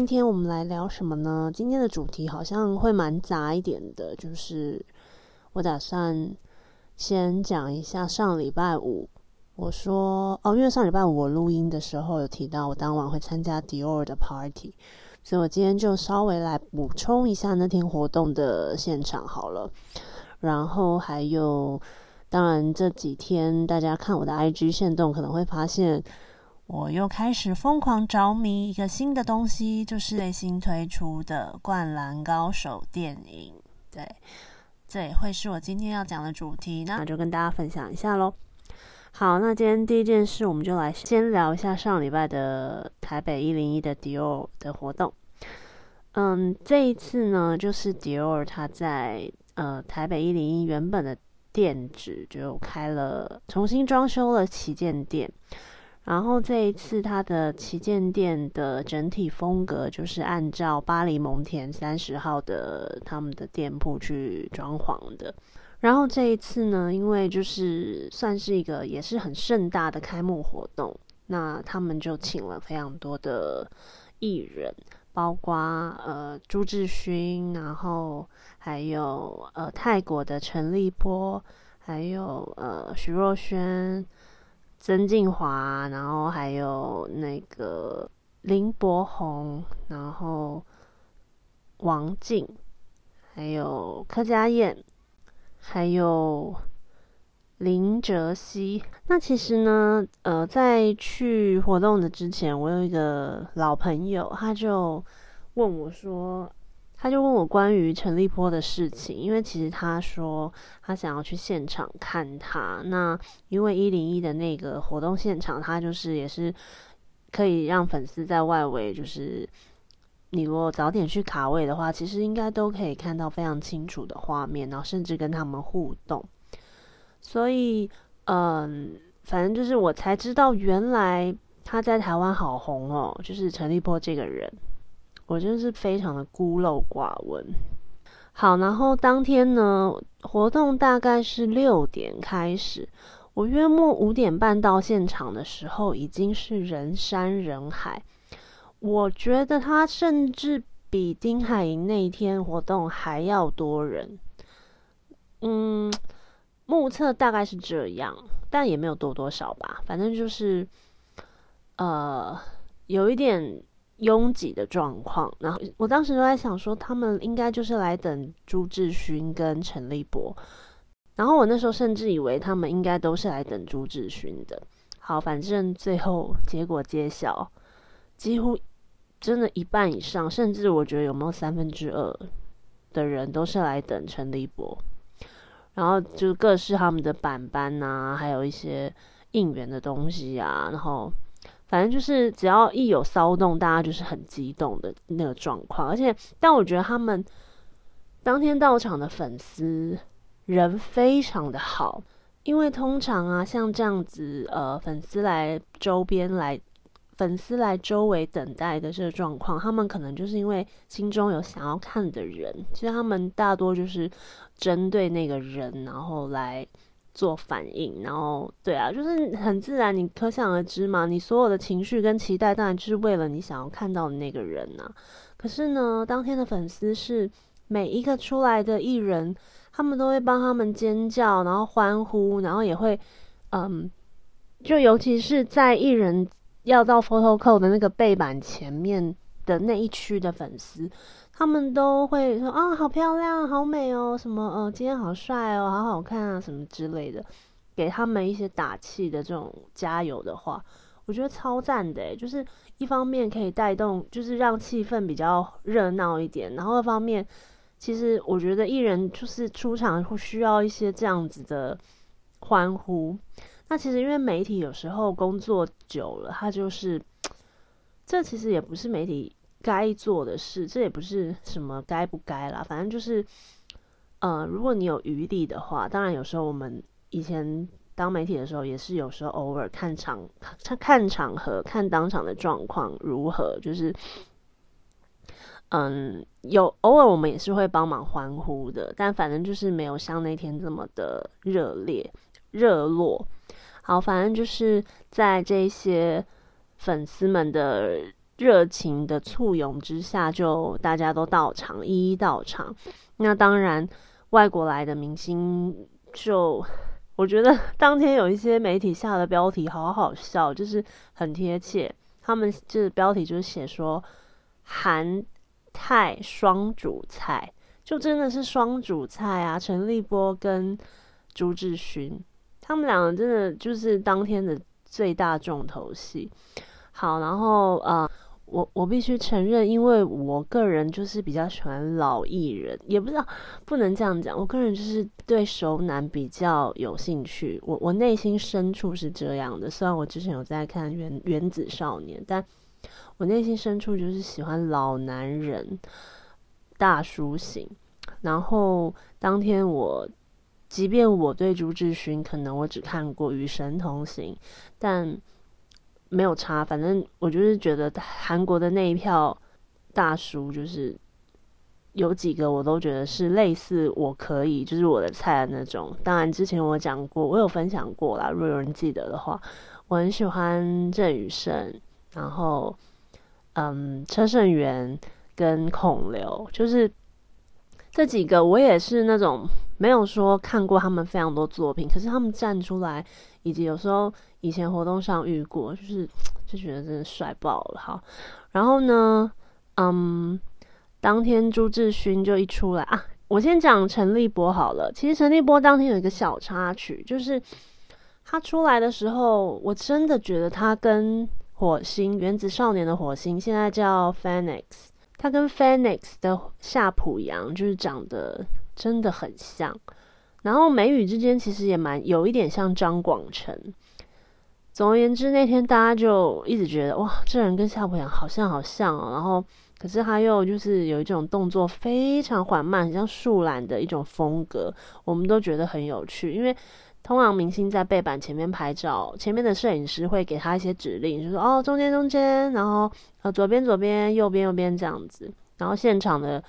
今天我们来聊什么呢？今天的主题好像会蛮杂一点的，就是我打算先讲一下上礼拜五，我说哦，因为上礼拜五我录音的时候有提到我当晚会参加迪奥的 party，所以我今天就稍微来补充一下那天活动的现场好了。然后还有，当然这几天大家看我的 IG 线动，可能会发现。我又开始疯狂着迷一个新的东西，就是最新推出的《灌篮高手》电影。对，这也会是我今天要讲的主题，那就跟大家分享一下喽。好，那今天第一件事，我们就来先聊一下上礼拜的台北一零一的迪奥的活动。嗯，这一次呢，就是迪奥他在呃台北一零一原本的店址就开了，重新装修了旗舰店。然后这一次，它的旗舰店的整体风格就是按照巴黎蒙田三十号的他们的店铺去装潢的。然后这一次呢，因为就是算是一个也是很盛大的开幕活动，那他们就请了非常多的艺人，包括呃朱志勋，然后还有呃泰国的陈立波，还有呃徐若瑄。曾静华，然后还有那个林柏宏，然后王静，还有柯佳燕，还有林哲熙。那其实呢，呃，在去活动的之前，我有一个老朋友，他就问我说。他就问我关于陈立波的事情，因为其实他说他想要去现场看他。那因为一零一的那个活动现场，他就是也是可以让粉丝在外围，就是你如果早点去卡位的话，其实应该都可以看到非常清楚的画面，然后甚至跟他们互动。所以，嗯，反正就是我才知道，原来他在台湾好红哦，就是陈立波这个人。我真是非常的孤陋寡闻。好，然后当天呢，活动大概是六点开始，我约莫五点半到现场的时候，已经是人山人海。我觉得他甚至比丁海寅那一天活动还要多人。嗯，目测大概是这样，但也没有多多少吧，反正就是，呃，有一点。拥挤的状况，然后我当时都在想说，他们应该就是来等朱志勋跟陈立博，然后我那时候甚至以为他们应该都是来等朱志勋的。好，反正最后结果揭晓，几乎真的一半以上，甚至我觉得有没有三分之二的人都是来等陈立博，然后就各式他们的板板啊，还有一些应援的东西啊，然后。反正就是只要一有骚动，大家就是很激动的那个状况。而且，但我觉得他们当天到场的粉丝人非常的好，因为通常啊，像这样子，呃，粉丝来周边来，粉丝来周围等待的这个状况，他们可能就是因为心中有想要看的人，其实他们大多就是针对那个人，然后来。做反应，然后对啊，就是很自然，你可想而知嘛。你所有的情绪跟期待，当然就是为了你想要看到的那个人呐。可是呢，当天的粉丝是每一个出来的艺人，他们都会帮他们尖叫，然后欢呼，然后也会，嗯，就尤其是在艺人要到 photo code 的那个背板前面的那一区的粉丝。他们都会说啊，好漂亮，好美哦，什么呃，今天好帅哦，好好看啊，什么之类的，给他们一些打气的这种加油的话，我觉得超赞的。就是一方面可以带动，就是让气氛比较热闹一点，然后二方面，其实我觉得艺人就是出场会需要一些这样子的欢呼。那其实因为媒体有时候工作久了，他就是 这其实也不是媒体。该做的事，这也不是什么该不该啦，反正就是，呃，如果你有余力的话，当然有时候我们以前当媒体的时候，也是有时候偶尔看场看看场合，看当场的状况如何，就是，嗯，有偶尔我们也是会帮忙欢呼的，但反正就是没有像那天这么的热烈热络。好，反正就是在这些。粉丝们的热情的簇拥之下，就大家都到场，一一到场。那当然，外国来的明星，就我觉得 当天有一些媒体下的标题好好笑，就是很贴切。他们就是标题就是写说韩泰双主菜，就真的是双主菜啊！陈立波跟朱志勋，他们两个真的就是当天的最大重头戏。好，然后呃。我我必须承认，因为我个人就是比较喜欢老艺人，也不知道不能这样讲。我个人就是对熟男比较有兴趣，我我内心深处是这样的。虽然我之前有在看《原原子少年》，但我内心深处就是喜欢老男人、大叔型。然后当天我，即便我对朱志勋可能我只看过《与神同行》，但。没有差，反正我就是觉得韩国的那一票大叔，就是有几个我都觉得是类似我可以，就是我的菜的那种。当然之前我讲过，我有分享过啦，如果有人记得的话，我很喜欢郑宇盛，然后嗯，车胜元跟孔刘，就是这几个我也是那种没有说看过他们非常多作品，可是他们站出来，以及有时候。以前活动上遇过，就是就觉得真的帅爆了哈。然后呢，嗯，当天朱志勋就一出来啊，我先讲陈立波好了。其实陈立波当天有一个小插曲，就是他出来的时候，我真的觉得他跟火星原子少年的火星现在叫 Phoenix，他跟 Phoenix 的夏普阳就是长得真的很像。然后眉宇之间其实也蛮有一点像张广成。总而言之，那天大家就一直觉得哇，这人跟夏普阳好像好像哦。然后，可是他又就是有一种动作非常缓慢，很像树懒的一种风格，我们都觉得很有趣。因为通常明星在背板前面拍照，前面的摄影师会给他一些指令，就说哦，中间中间，然后呃左边左边，右边右边这样子。然后现场的。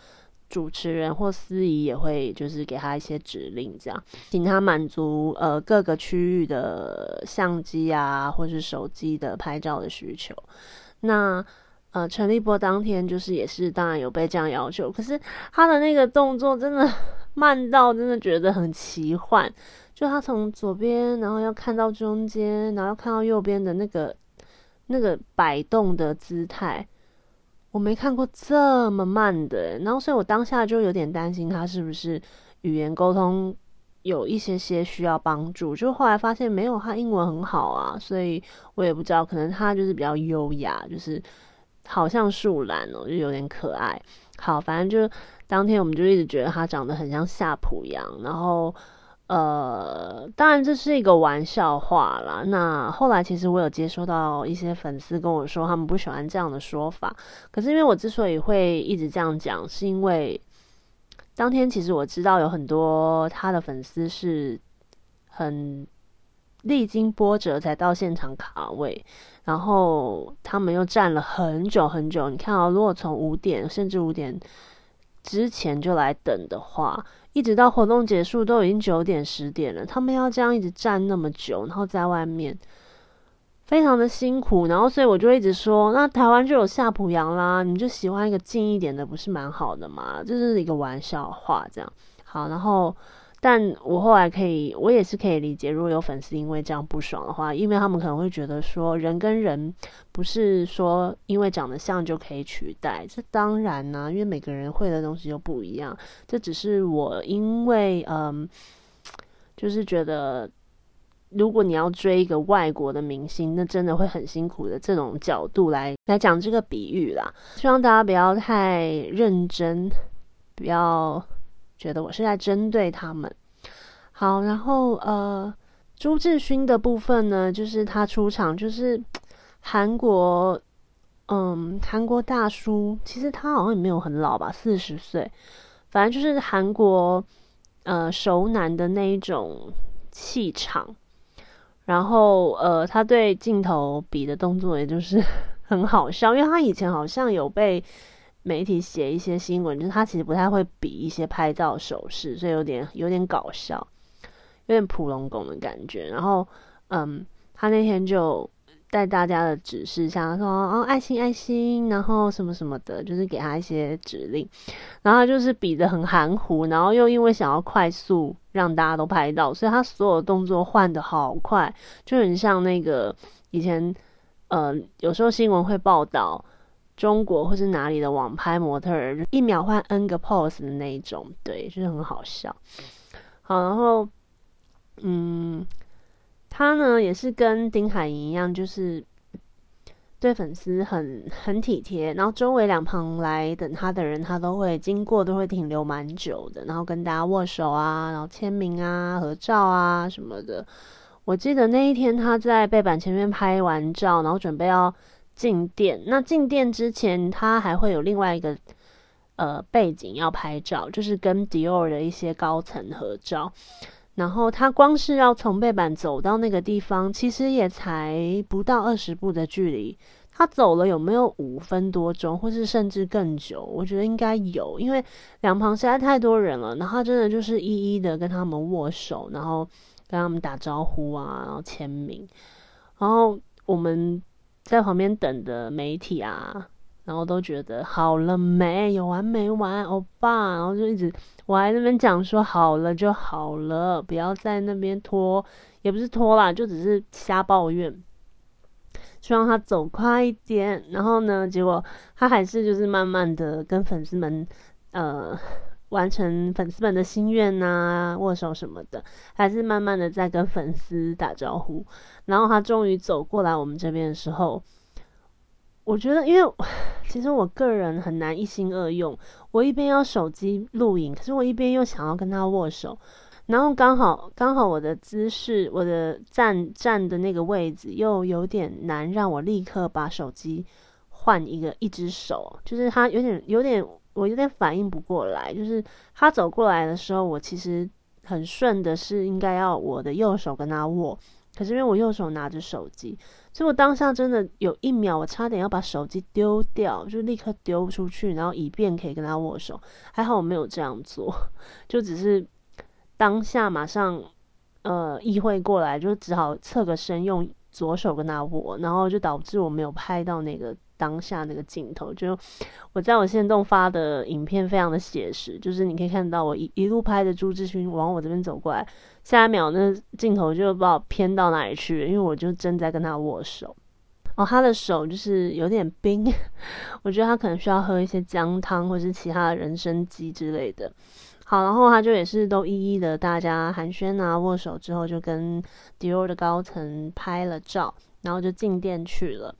主持人或司仪也会就是给他一些指令，这样请他满足呃各个区域的相机啊，或是手机的拍照的需求。那呃陈立波当天就是也是当然有被这样要求，可是他的那个动作真的慢到真的觉得很奇幻，就他从左边然后要看到中间，然后看到右边的那个那个摆动的姿态。我没看过这么慢的，然后所以我当下就有点担心他是不是语言沟通有一些些需要帮助，就后来发现没有，他英文很好啊，所以我也不知道，可能他就是比较优雅，就是好像树懒哦，就有点可爱。好，反正就当天我们就一直觉得他长得很像夏普一样，然后。呃，当然这是一个玩笑话啦。那后来其实我有接收到一些粉丝跟我说，他们不喜欢这样的说法。可是因为我之所以会一直这样讲，是因为当天其实我知道有很多他的粉丝是很历经波折才到现场卡位，然后他们又站了很久很久。你看啊，如果从五点甚至五点之前就来等的话。一直到活动结束都已经九点十点了，他们要这样一直站那么久，然后在外面非常的辛苦，然后所以我就一直说，那台湾就有夏普阳啦，你就喜欢一个近一点的，不是蛮好的吗？就是一个玩笑话，这样好，然后。但我后来可以，我也是可以理解，如果有粉丝因为这样不爽的话，因为他们可能会觉得说，人跟人不是说因为长得像就可以取代，这当然呢，因为每个人会的东西又不一样。这只是我因为嗯，就是觉得，如果你要追一个外国的明星，那真的会很辛苦的这种角度来来讲这个比喻啦。希望大家不要太认真，不要。觉得我是在针对他们。好，然后呃，朱志勋的部分呢，就是他出场，就是韩国，嗯，韩国大叔，其实他好像也没有很老吧，四十岁，反正就是韩国呃熟男的那一种气场。然后呃，他对镜头比的动作，也就是 很好笑，因为他以前好像有被。媒体写一些新闻，就是他其实不太会比一些拍照手势，所以有点有点搞笑，有点普龙宫的感觉。然后，嗯，他那天就带大家的指示，像说哦爱心爱心，然后什么什么的，就是给他一些指令，然后就是比的很含糊，然后又因为想要快速让大家都拍到，所以他所有动作换的好快，就很像那个以前呃有时候新闻会报道中国或是哪里的网拍模特儿一秒换 N 个 pose 的那一种，对，就是很好笑。好，然后嗯。他呢也是跟丁海寅一样，就是对粉丝很很体贴，然后周围两旁来等他的人，他都会经过，都会停留蛮久的，然后跟大家握手啊，然后签名啊、合照啊什么的。我记得那一天他在背板前面拍完照，然后准备要进店。那进店之前，他还会有另外一个呃背景要拍照，就是跟迪奥的一些高层合照。然后他光是要从背板走到那个地方，其实也才不到二十步的距离。他走了有没有五分多钟，或是甚至更久？我觉得应该有，因为两旁实在太多人了。然后真的就是一一的跟他们握手，然后跟他们打招呼啊，然后签名。然后我们在旁边等的媒体啊。然后都觉得好了没有完没完，欧巴，然后就一直我还在那边讲说好了就好了，不要在那边拖，也不是拖啦，就只是瞎抱怨，希望他走快一点。然后呢，结果他还是就是慢慢的跟粉丝们呃完成粉丝们的心愿呐，握手什么的，还是慢慢的在跟粉丝打招呼。然后他终于走过来我们这边的时候。我觉得，因为 其实我个人很难一心二用，我一边要手机录影，可是我一边又想要跟他握手，然后刚好刚好我的姿势，我的站站的那个位置又有点难，让我立刻把手机换一个一只手，就是他有点有点我有点反应不过来，就是他走过来的时候，我其实很顺的是应该要我的右手跟他握。可是因为我右手拿着手机，所以我当下真的有一秒，我差点要把手机丢掉，就立刻丢出去，然后以便可以跟他握手。还好我没有这样做，就只是当下马上呃意会过来，就只好侧个身用左手跟他握，然后就导致我没有拍到那个。当下那个镜头，就我在我现动发的影片非常的写实，就是你可以看到我一一路拍着朱志勋往我这边走过来，下一秒那镜头就不知道偏到哪里去，因为我就正在跟他握手，哦，他的手就是有点冰，我觉得他可能需要喝一些姜汤或是其他的人参鸡之类的。好，然后他就也是都一一的大家寒暄啊握手之后，就跟迪奥的高层拍了照，然后就进店去了。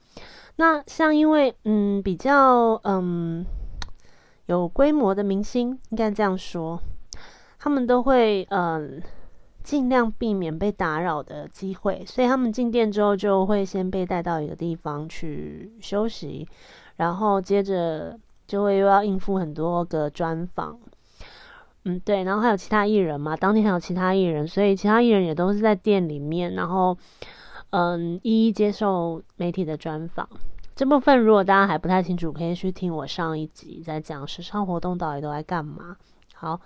那像因为嗯比较嗯有规模的明星，应该这样说，他们都会嗯尽量避免被打扰的机会，所以他们进店之后就会先被带到一个地方去休息，然后接着就会又要应付很多个专访，嗯对，然后还有其他艺人嘛，当天还有其他艺人，所以其他艺人也都是在店里面，然后。嗯，一一接受媒体的专访这部分，如果大家还不太清楚，可以去听我上一集在讲时尚活动到底都在干嘛。好，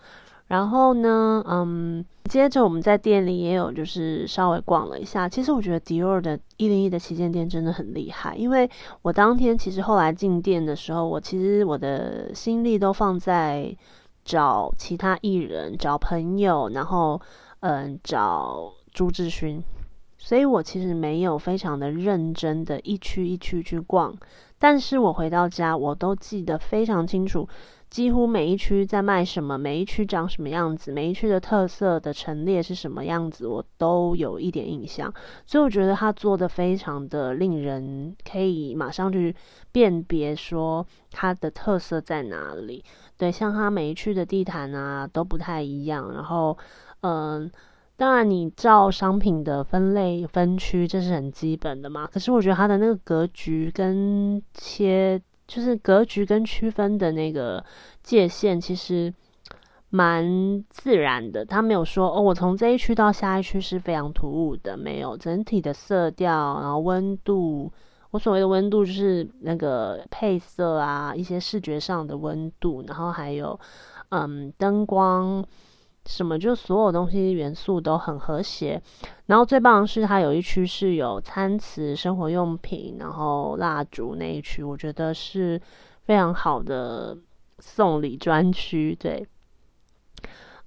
然后呢，嗯，接着我们在店里也有就是稍微逛了一下。其实我觉得迪奥的一零一的旗舰店真的很厉害，因为我当天其实后来进店的时候，我其实我的心力都放在找其他艺人、找朋友，然后嗯，找朱志勋。所以我其实没有非常的认真的一区一区去逛，但是我回到家，我都记得非常清楚，几乎每一区在卖什么，每一区长什么样子，每一区的特色的陈列是什么样子，我都有一点印象。所以我觉得他做的非常的令人可以马上去辨别说它的特色在哪里。对，像它每一区的地毯啊都不太一样，然后嗯。当然，你照商品的分类分区，这是很基本的嘛。可是我觉得它的那个格局跟切，就是格局跟区分的那个界限，其实蛮自然的。他没有说哦，我从这一区到下一区是非常突兀的，没有。整体的色调，然后温度，我所谓的温度就是那个配色啊，一些视觉上的温度，然后还有嗯灯光。什么就所有东西元素都很和谐。然后最棒的是，它有一区是有餐瓷、生活用品，然后蜡烛那一区，我觉得是非常好的送礼专区。对，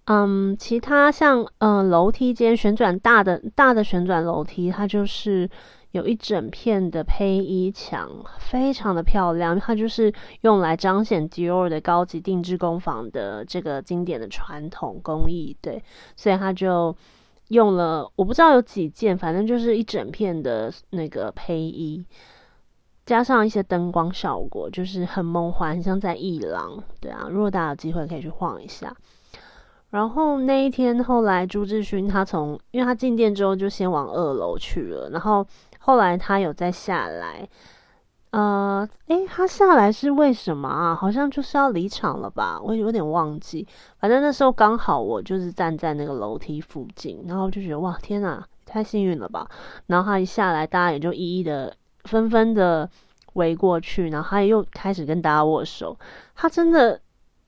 嗯，其他像嗯楼梯间旋转大的大的旋转楼梯，它就是。有一整片的胚衣墙，非常的漂亮。它就是用来彰显 Dior 的高级定制工坊的这个经典的传统工艺，对。所以它就用了，我不知道有几件，反正就是一整片的那个胚衣，加上一些灯光效果，就是很梦幻，很像在艺廊。对啊，如果大家有机会可以去晃一下。然后那一天，后来朱志勋他从，因为他进店之后就先往二楼去了，然后。后来他有再下来，呃，诶，他下来是为什么啊？好像就是要离场了吧？我有点忘记。反正那时候刚好我就是站在那个楼梯附近，然后就觉得哇，天哪，太幸运了吧！然后他一下来，大家也就一一的纷纷的围过去，然后他又开始跟大家握手。他真的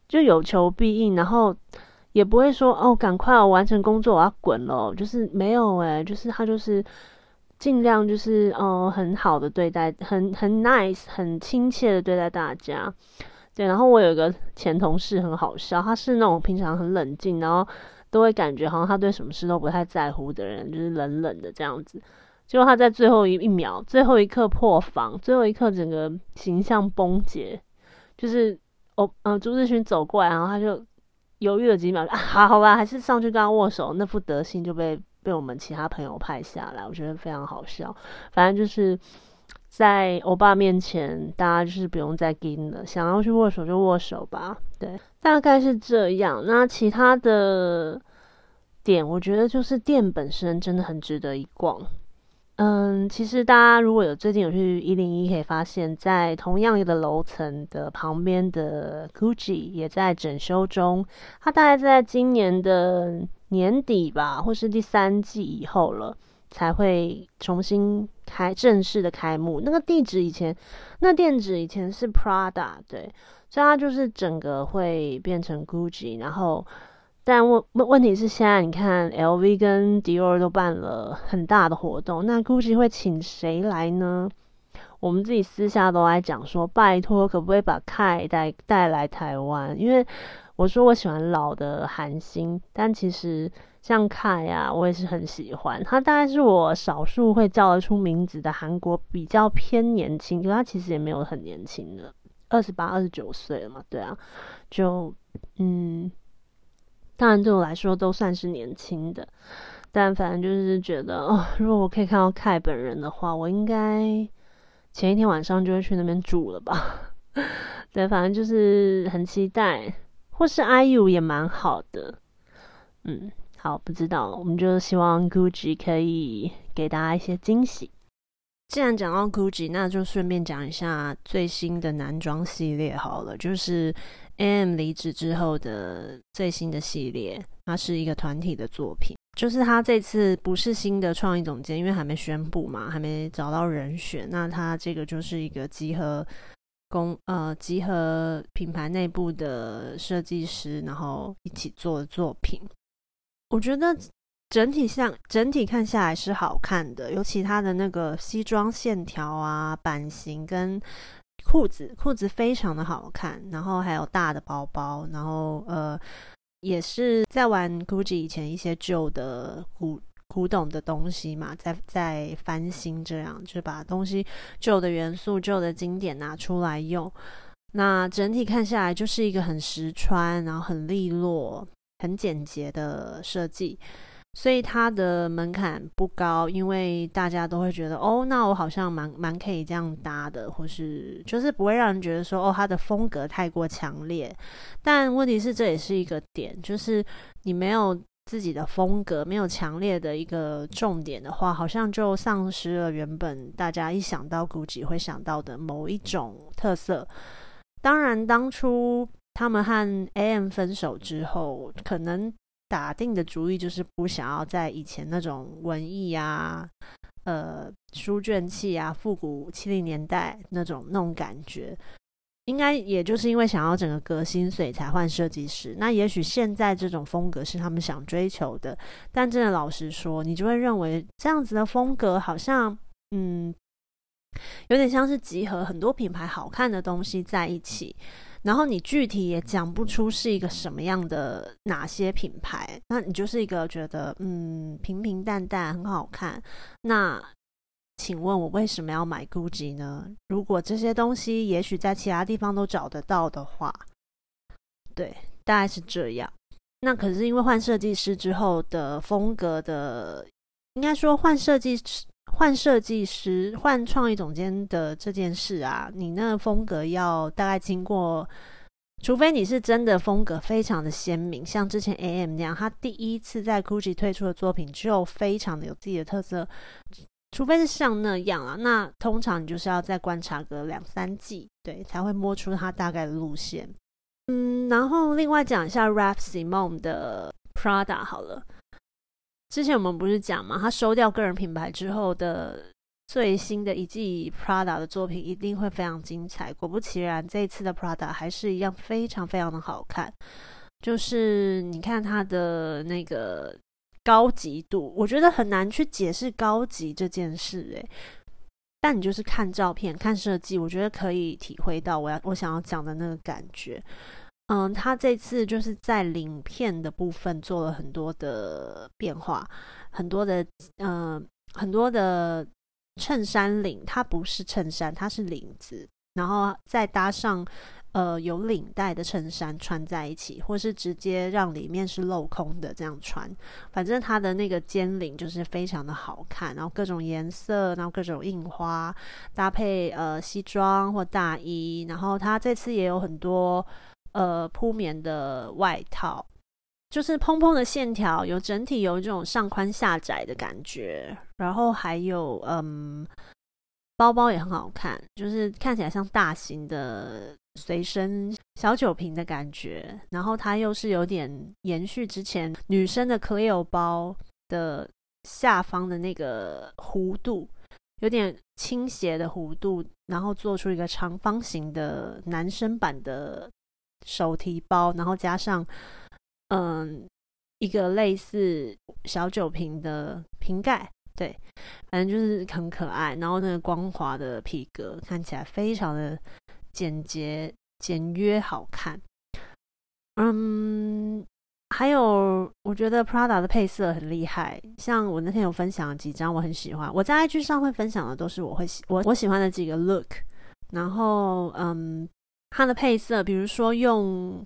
就有求必应，然后也不会说哦，赶快完成工作，我要滚了，就是没有诶，就是他就是。尽量就是嗯很好的对待，很很 nice，很亲切的对待大家。对，然后我有个前同事很好笑，他是那种平常很冷静，然后都会感觉好像他对什么事都不太在乎的人，就是冷冷的这样子。结果他在最后一一秒、最后一刻破防，最后一刻整个形象崩解，就是哦嗯朱志勋走过来，然后他就犹豫了几秒，啊好吧，还是上去跟他握手，那副德行就被。被我们其他朋友拍下来，我觉得非常好笑。反正就是在欧巴面前，大家就是不用再跟了，想要去握手就握手吧。对，大概是这样。那其他的点，我觉得就是店本身真的很值得一逛。嗯，其实大家如果有最近有去一零一，可以发现，在同样一个楼层的旁边的 Gucci 也在整修中。它大概在今年的。年底吧，或是第三季以后了，才会重新开正式的开幕。那个地址以前，那店址以前是 Prada，对，所以它就是整个会变成 Gucci。然后，但问问题是，现在你看 LV 跟 Dior 都办了很大的活动，那 Gucci 会请谁来呢？我们自己私下都来讲说，拜托，可不可以把 Kai 带带来台湾？因为我说我喜欢老的韩星，但其实像凯呀，我也是很喜欢。他大概是我少数会叫得出名字的韩国比较偏年轻，就他其实也没有很年轻的，二十八、二十九岁了嘛，对啊，就嗯，当然对我来说都算是年轻的，但反正就是觉得哦，如果我可以看到凯本人的话，我应该前一天晚上就会去那边住了吧。对，反正就是很期待。或是 IU 也蛮好的，嗯，好，不知道，我们就希望 Gucci 可以给大家一些惊喜。既然讲到 Gucci，那就顺便讲一下最新的男装系列好了，就是 AM 离职之后的最新的系列，它是一个团体的作品，就是他这次不是新的创意总监，因为还没宣布嘛，还没找到人选，那他这个就是一个集合。公呃，集合品牌内部的设计师，然后一起做的作品，我觉得整体像整体看下来是好看的，尤其它的那个西装线条啊、版型跟裤子，裤子非常的好看，然后还有大的包包，然后呃，也是在玩 GUCCI 以前一些旧的古。古董的东西嘛，在在翻新，这样就是把东西旧的元素、旧的经典拿出来用。那整体看下来，就是一个很实穿，然后很利落、很简洁的设计。所以它的门槛不高，因为大家都会觉得，哦，那我好像蛮蛮可以这样搭的，或是就是不会让人觉得说，哦，它的风格太过强烈。但问题是，这也是一个点，就是你没有。自己的风格没有强烈的一个重点的话，好像就丧失了原本大家一想到 GUCCI 会想到的某一种特色。当然，当初他们和 AM 分手之后，可能打定的主意就是不想要在以前那种文艺啊、呃书卷气啊、复古七零年代那种那种感觉。应该也就是因为想要整个革新，所以才换设计师。那也许现在这种风格是他们想追求的，但真的老实说，你就会认为这样子的风格好像，嗯，有点像是集合很多品牌好看的东西在一起，然后你具体也讲不出是一个什么样的哪些品牌，那你就是一个觉得嗯平平淡淡很好看，那。请问我为什么要买 GUCCI 呢？如果这些东西也许在其他地方都找得到的话，对，大概是这样。那可是因为换设计师之后的风格的，应该说换设计师、换设计师、换创意总监的这件事啊，你那风格要大概经过，除非你是真的风格非常的鲜明，像之前 AM 那样，他第一次在 GUCCI 推出的作品就非常的有自己的特色。除非是像那样啊，那通常你就是要再观察个两三季，对，才会摸出它大概的路线。嗯，然后另外讲一下 Ralph Simon 的 Prada 好了。之前我们不是讲嘛，他收掉个人品牌之后的最新的一季 Prada 的作品一定会非常精彩。果不其然，这一次的 Prada 还是一样非常非常的好看。就是你看它的那个。高级度，我觉得很难去解释高级这件事，诶，但你就是看照片、看设计，我觉得可以体会到我要我想要讲的那个感觉。嗯，他这次就是在领片的部分做了很多的变化，很多的嗯，很多的衬衫领，它不是衬衫，它是领子，然后再搭上。呃，有领带的衬衫穿在一起，或是直接让里面是镂空的这样穿，反正它的那个尖领就是非常的好看，然后各种颜色，然后各种印花搭配呃西装或大衣，然后它这次也有很多呃铺棉的外套，就是蓬蓬的线条，有整体有这种上宽下窄的感觉，然后还有嗯包包也很好看，就是看起来像大型的。随身小酒瓶的感觉，然后它又是有点延续之前女生的 Clio 包的下方的那个弧度，有点倾斜的弧度，然后做出一个长方形的男生版的手提包，然后加上嗯一个类似小酒瓶的瓶盖，对，反正就是很可爱，然后那个光滑的皮革看起来非常的。简洁、简约、好看。嗯，还有，我觉得 Prada 的配色很厉害。像我那天有分享几张，我很喜欢。我在 IG 上会分享的都是我会喜我我喜欢的几个 look。然后，嗯，它的配色，比如说用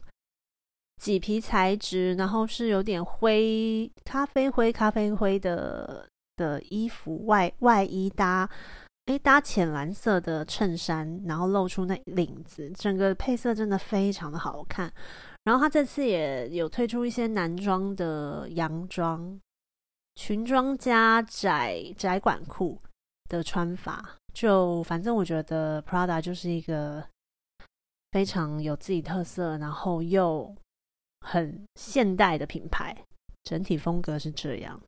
麂皮材质，然后是有点灰、咖啡灰、咖啡灰的的衣服外外衣搭。诶，搭浅蓝色的衬衫，然后露出那领子，整个配色真的非常的好看。然后他这次也有推出一些男装的洋装、裙装加窄窄管裤的穿法。就反正我觉得 Prada 就是一个非常有自己特色，然后又很现代的品牌，整体风格是这样。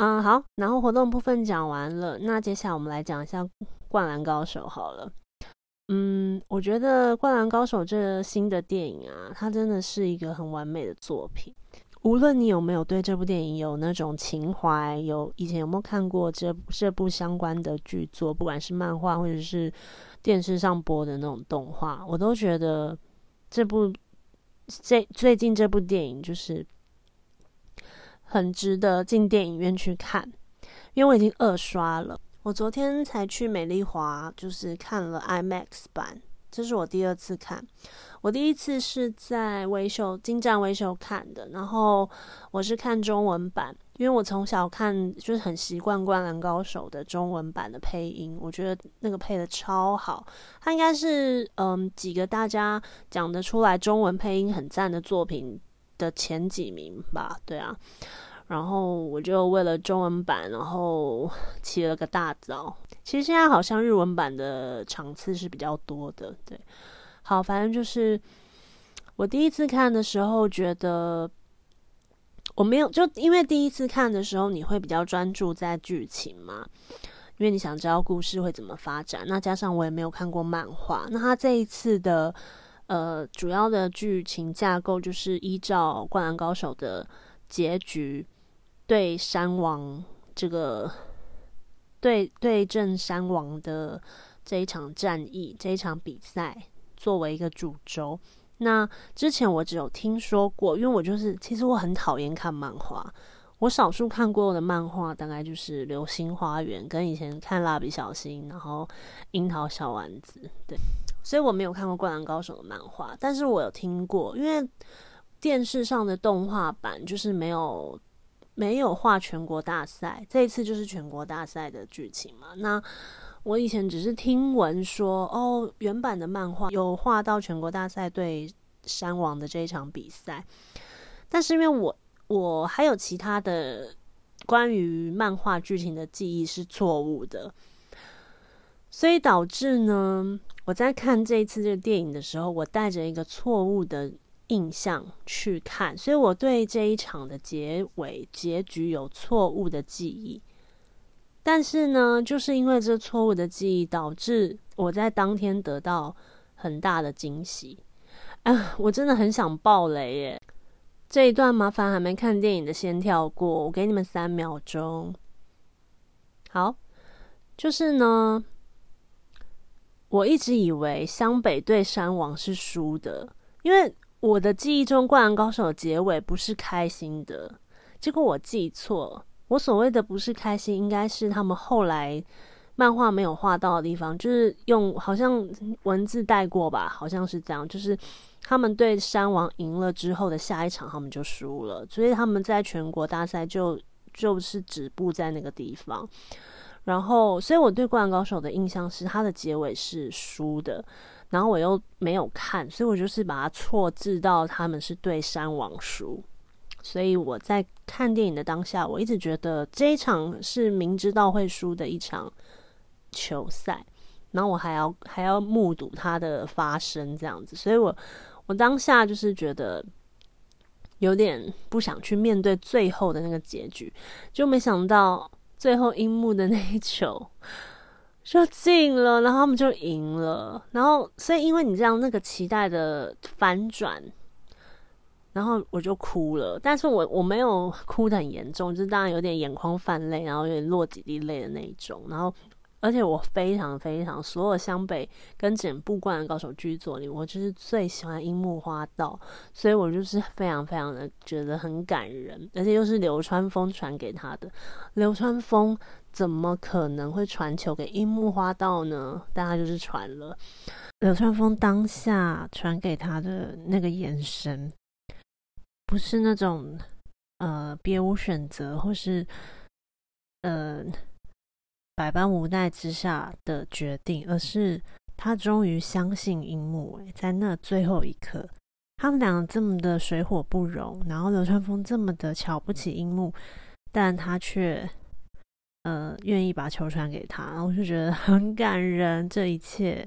嗯，好，然后活动部分讲完了，那接下来我们来讲一下《灌篮高手》好了。嗯，我觉得《灌篮高手》这新的电影啊，它真的是一个很完美的作品。无论你有没有对这部电影有那种情怀，有以前有没有看过这这部相关的剧作，不管是漫画或者是电视上播的那种动画，我都觉得这部这最近这部电影就是。很值得进电影院去看，因为我已经二刷了。我昨天才去美丽华，就是看了 IMAX 版，这是我第二次看。我第一次是在维修金站维修看的，然后我是看中文版，因为我从小看就是很习惯《灌篮高手》的中文版的配音，我觉得那个配的超好。它应该是嗯几个大家讲得出来中文配音很赞的作品。的前几名吧，对啊，然后我就为了中文版，然后起了个大早。其实现在好像日文版的场次是比较多的，对。好，反正就是我第一次看的时候，觉得我没有，就因为第一次看的时候，你会比较专注在剧情嘛。因为你想知道故事会怎么发展。那加上我也没有看过漫画，那他这一次的呃主要的剧情架构就是依照《灌篮高手》的结局，对山王这个对对阵山王的这一场战役、这一场比赛作为一个主轴。那之前我只有听说过，因为我就是其实我很讨厌看漫画。我少数看过的漫画大概就是《流星花园》，跟以前看《蜡笔小新》，然后《樱桃小丸子》。对，所以我没有看过《灌篮高手》的漫画，但是我有听过，因为电视上的动画版就是没有没有画全国大赛，这一次就是全国大赛的剧情嘛。那我以前只是听闻说，哦，原版的漫画有画到全国大赛对山王的这一场比赛，但是因为我。我还有其他的关于漫画剧情的记忆是错误的，所以导致呢，我在看这一次这个电影的时候，我带着一个错误的印象去看，所以我对这一场的结尾结局有错误的记忆。但是呢，就是因为这错误的记忆，导致我在当天得到很大的惊喜。啊，我真的很想爆雷耶！这一段麻烦还没看电影的先跳过，我给你们三秒钟。好，就是呢，我一直以为湘北对山王是输的，因为我的记忆中《灌篮高手》结尾不是开心的，结果我记错。我所谓的不是开心，应该是他们后来漫画没有画到的地方，就是用好像文字带过吧，好像是这样，就是。他们对山王赢了之后的下一场，他们就输了，所以他们在全国大赛就就是止步在那个地方。然后，所以我对《灌篮高手》的印象是它的结尾是输的，然后我又没有看，所以我就是把它错置到他们是对山王输。所以我在看电影的当下，我一直觉得这一场是明知道会输的一场球赛，然后我还要还要目睹它的发生这样子，所以我。我当下就是觉得有点不想去面对最后的那个结局，就没想到最后樱木的那一球就进了，然后他们就赢了。然后，所以因为你这样那个期待的反转，然后我就哭了。但是我我没有哭的很严重，就是当然有点眼眶泛泪，然后有点落几滴泪的那一种。然后。而且我非常非常，所有湘北跟整部《灌篮高手》剧作里，我就是最喜欢樱木花道，所以我就是非常非常的觉得很感人，而且又是流川枫传给他的。流川枫怎么可能会传球给樱木花道呢？但他就是传了。流川枫当下传给他的那个眼神，不是那种呃别无选择，或是呃。百般无奈之下的决定，而是他终于相信樱木。在那最后一刻，他们俩这么的水火不容，然后流川枫这么的瞧不起樱木，但他却呃愿意把球传给他，然后我就觉得很感人。这一切，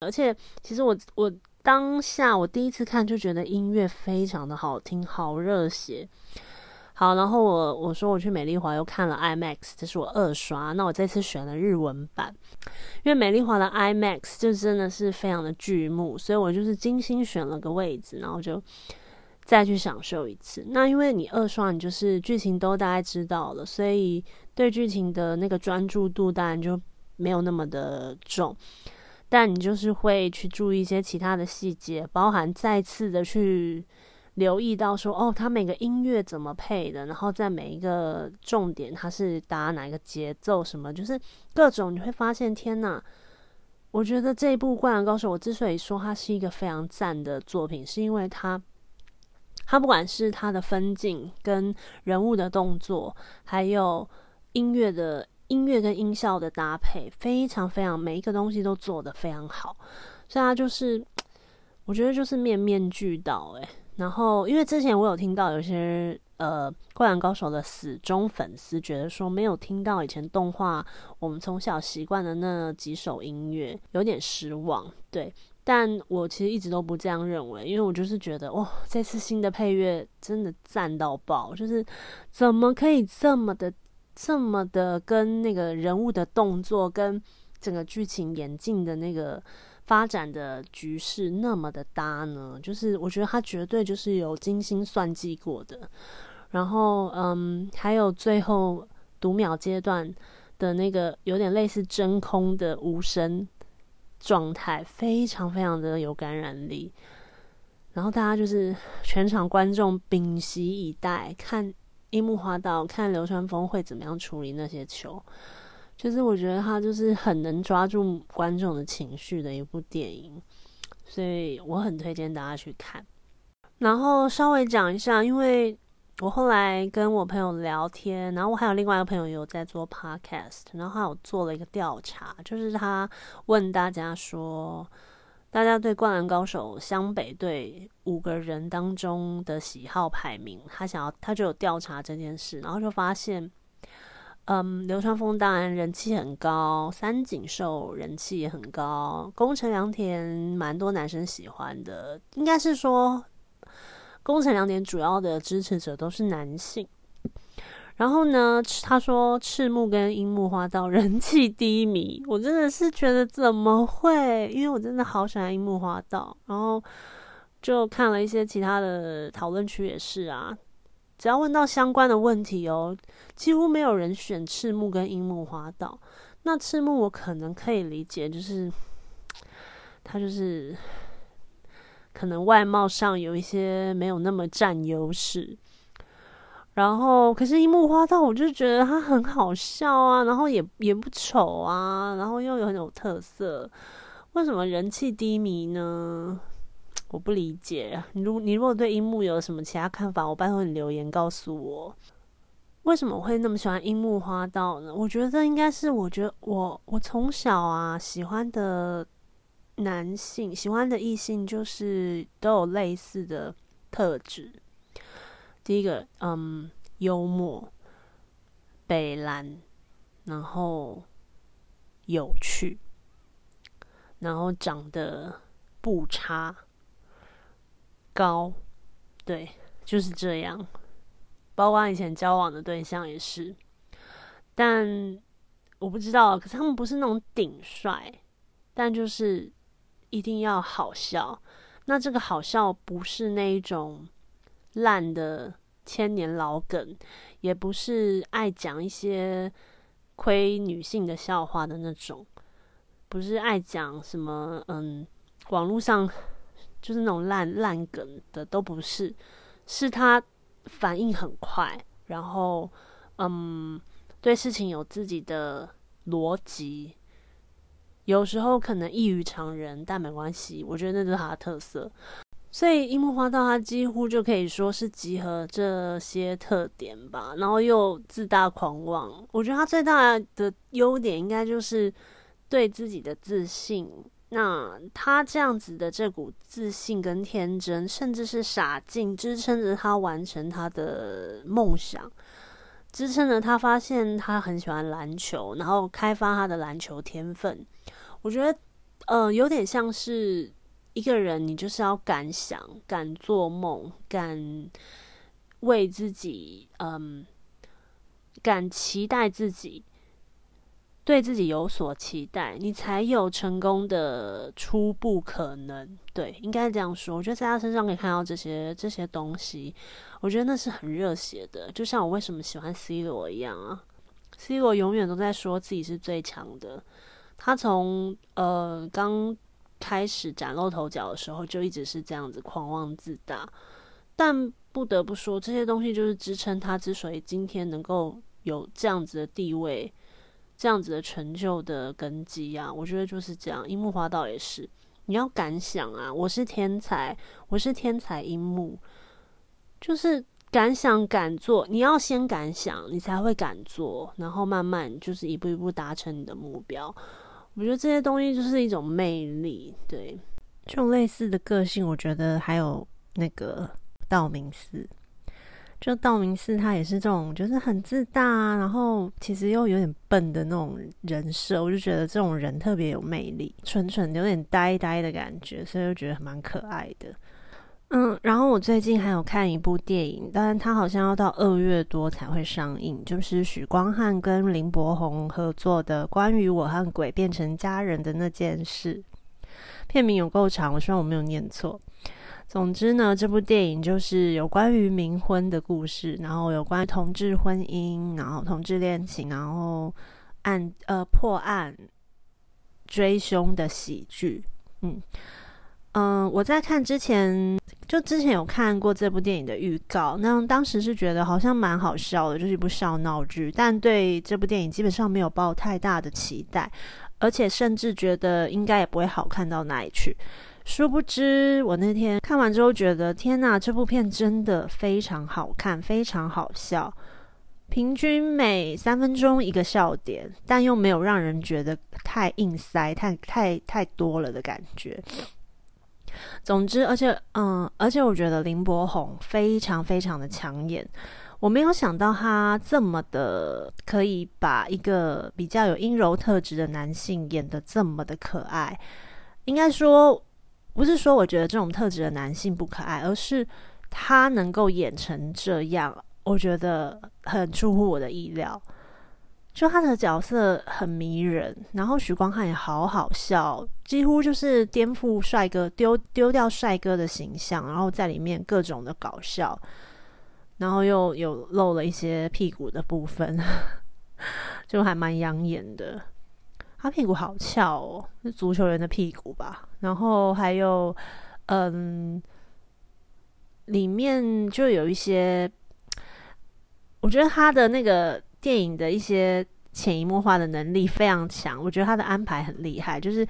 而且其实我我当下我第一次看就觉得音乐非常的好听，好热血。好，然后我我说我去美丽华又看了 IMAX，这是我二刷。那我这次选了日文版，因为美丽华的 IMAX 就真的是非常的剧目，所以我就是精心选了个位置，然后就再去享受一次。那因为你二刷，你就是剧情都大概知道了，所以对剧情的那个专注度当然就没有那么的重，但你就是会去注意一些其他的细节，包含再次的去。留意到说哦，他每个音乐怎么配的，然后在每一个重点他是打哪一个节奏什么，就是各种你会发现，天呐！我觉得这一部《灌篮高手》，我之所以说它是一个非常赞的作品，是因为它，它不管是它的分镜跟人物的动作，还有音乐的音乐跟音效的搭配，非常非常每一个东西都做得非常好，所以它就是我觉得就是面面俱到，诶。然后，因为之前我有听到有些呃《灌篮高手》的死忠粉丝觉得说没有听到以前动画我们从小习惯的那几首音乐，有点失望。对，但我其实一直都不这样认为，因为我就是觉得哇，这次新的配乐真的赞到爆，就是怎么可以这么的这么的跟那个人物的动作跟整个剧情演进的那个发展的局势那么的搭呢？就是我觉得他绝对就是有精心算计过的。然后，嗯，还有最后读秒阶段的那个有点类似真空的无声状态，非常非常的有感染力。然后大家就是全场观众屏息以待，看樱木花道，看流川枫会怎么样处理那些球。就是我觉得他就是很能抓住观众的情绪的一部电影，所以我很推荐大家去看。然后稍微讲一下，因为我后来跟我朋友聊天，然后我还有另外一个朋友有在做 podcast，然后他有做了一个调查，就是他问大家说。大家对《灌篮高手》湘北队五个人当中的喜好排名，他想要他就有调查这件事，然后就发现，嗯，流川枫当然人气很高，三井寿人气也很高，宫城良田蛮多男生喜欢的，应该是说宫城良田主要的支持者都是男性。然后呢，他说赤木跟樱木花道人气低迷，我真的是觉得怎么会？因为我真的好喜欢樱木花道，然后就看了一些其他的讨论区也是啊，只要问到相关的问题哦，几乎没有人选赤木跟樱木花道。那赤木我可能可以理解，就是他就是可能外貌上有一些没有那么占优势。然后，可是樱木花道，我就觉得他很好笑啊，然后也也不丑啊，然后又有很有特色，为什么人气低迷呢？我不理解。你如你如果对樱木有什么其他看法，我拜托你留言告诉我，为什么会那么喜欢樱木花道呢？我觉得应该是，我觉得我我从小啊喜欢的男性，喜欢的异性就是都有类似的特质。第一个，嗯，幽默、北蓝，然后有趣，然后长得不差，高，对，就是这样。包括以前交往的对象也是，但我不知道，可是他们不是那种顶帅，但就是一定要好笑。那这个好笑不是那一种。烂的千年老梗，也不是爱讲一些亏女性的笑话的那种，不是爱讲什么嗯，网络上就是那种烂烂梗的，都不是，是他反应很快，然后嗯，对事情有自己的逻辑，有时候可能异于常人，但没关系，我觉得那是他的特色。所以樱木花道他几乎就可以说是集合这些特点吧，然后又自大狂妄。我觉得他最大的优点应该就是对自己的自信。那他这样子的这股自信跟天真，甚至是傻劲，支撑着他完成他的梦想，支撑着他发现他很喜欢篮球，然后开发他的篮球天分。我觉得，呃，有点像是。一个人，你就是要敢想、敢做梦、敢为自己，嗯，敢期待自己，对自己有所期待，你才有成功的初步可能。对，应该这样说。我觉得在他身上可以看到这些这些东西，我觉得那是很热血的。就像我为什么喜欢 C 罗一样啊，C 罗永远都在说自己是最强的。他从呃刚。开始崭露头角的时候，就一直是这样子狂妄自大。但不得不说，这些东西就是支撑他之所以今天能够有这样子的地位、这样子的成就的根基啊。我觉得就是这样。樱木花道也是，你要敢想啊！我是天才，我是天才樱木，就是敢想敢做。你要先敢想，你才会敢做，然后慢慢就是一步一步达成你的目标。我觉得这些东西就是一种魅力，对，这种类似的个性，我觉得还有那个道明寺，就道明寺他也是这种，就是很自大，啊然后其实又有点笨的那种人设，我就觉得这种人特别有魅力，蠢蠢的有点呆呆的感觉，所以就觉得蛮可爱的。嗯，然后我最近还有看一部电影，但是它好像要到二月多才会上映，就是许光汉跟林柏宏合作的《关于我和鬼变成家人的那件事》。片名有够长，我希望我没有念错。总之呢，这部电影就是有关于冥婚的故事，然后有关同志婚姻，然后同志恋情，然后案呃破案追凶的喜剧。嗯嗯，我在看之前。就之前有看过这部电影的预告，那当时是觉得好像蛮好笑的，就是一部笑闹剧，但对这部电影基本上没有抱太大的期待，而且甚至觉得应该也不会好看到哪里去。殊不知，我那天看完之后觉得，天呐，这部片真的非常好看，非常好笑，平均每三分钟一个笑点，但又没有让人觉得太硬塞、太太太多了的感觉。总之，而且，嗯，而且我觉得林柏宏非常非常的抢眼。我没有想到他这么的可以把一个比较有阴柔特质的男性演得这么的可爱。应该说，不是说我觉得这种特质的男性不可爱，而是他能够演成这样，我觉得很出乎我的意料。就他的角色很迷人，然后许光汉也好好笑，几乎就是颠覆帅哥丢丢掉帅哥的形象，然后在里面各种的搞笑，然后又有露了一些屁股的部分，就还蛮养眼的。他屁股好翘哦，是足球员的屁股吧？然后还有，嗯，里面就有一些，我觉得他的那个。电影的一些潜移默化的能力非常强，我觉得他的安排很厉害。就是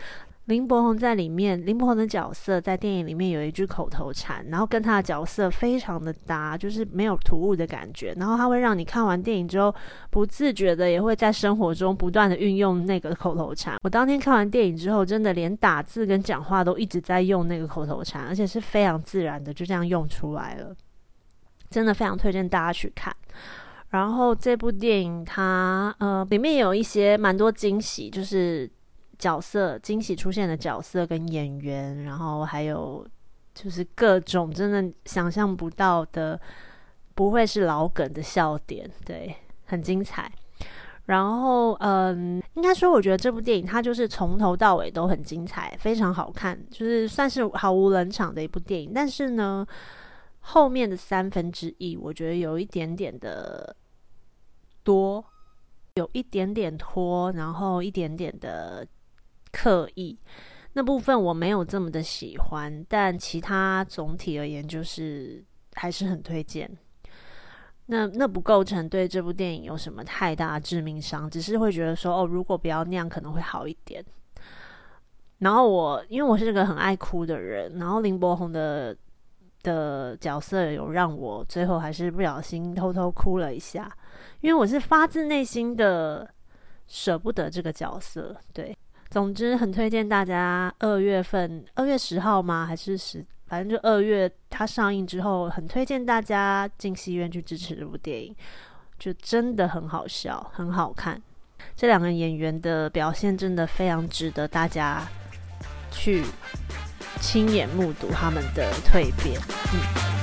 林柏宏在里面，林柏宏的角色在电影里面有一句口头禅，然后跟他的角色非常的搭，就是没有突兀的感觉。然后他会让你看完电影之后，不自觉的也会在生活中不断的运用那个口头禅。我当天看完电影之后，真的连打字跟讲话都一直在用那个口头禅，而且是非常自然的就这样用出来了。真的非常推荐大家去看。然后这部电影它呃里面有一些蛮多惊喜，就是角色惊喜出现的角色跟演员，然后还有就是各种真的想象不到的，不会是老梗的笑点，对，很精彩。然后嗯，应该说我觉得这部电影它就是从头到尾都很精彩，非常好看，就是算是毫无冷场的一部电影。但是呢。后面的三分之一，我觉得有一点点的多，有一点点拖，然后一点点的刻意，那部分我没有这么的喜欢。但其他总体而言，就是还是很推荐。那那不构成对这部电影有什么太大致命伤，只是会觉得说，哦，如果不要那样，可能会好一点。然后我因为我是个很爱哭的人，然后林柏宏的。的角色有让我最后还是不小心偷偷哭了一下，因为我是发自内心的舍不得这个角色。对，总之很推荐大家二月份二月十号吗？还是十？反正就二月它上映之后，很推荐大家进戏院去支持这部电影，就真的很好笑，很好看。这两个演员的表现真的非常值得大家去。亲眼目睹他们的蜕变，嗯。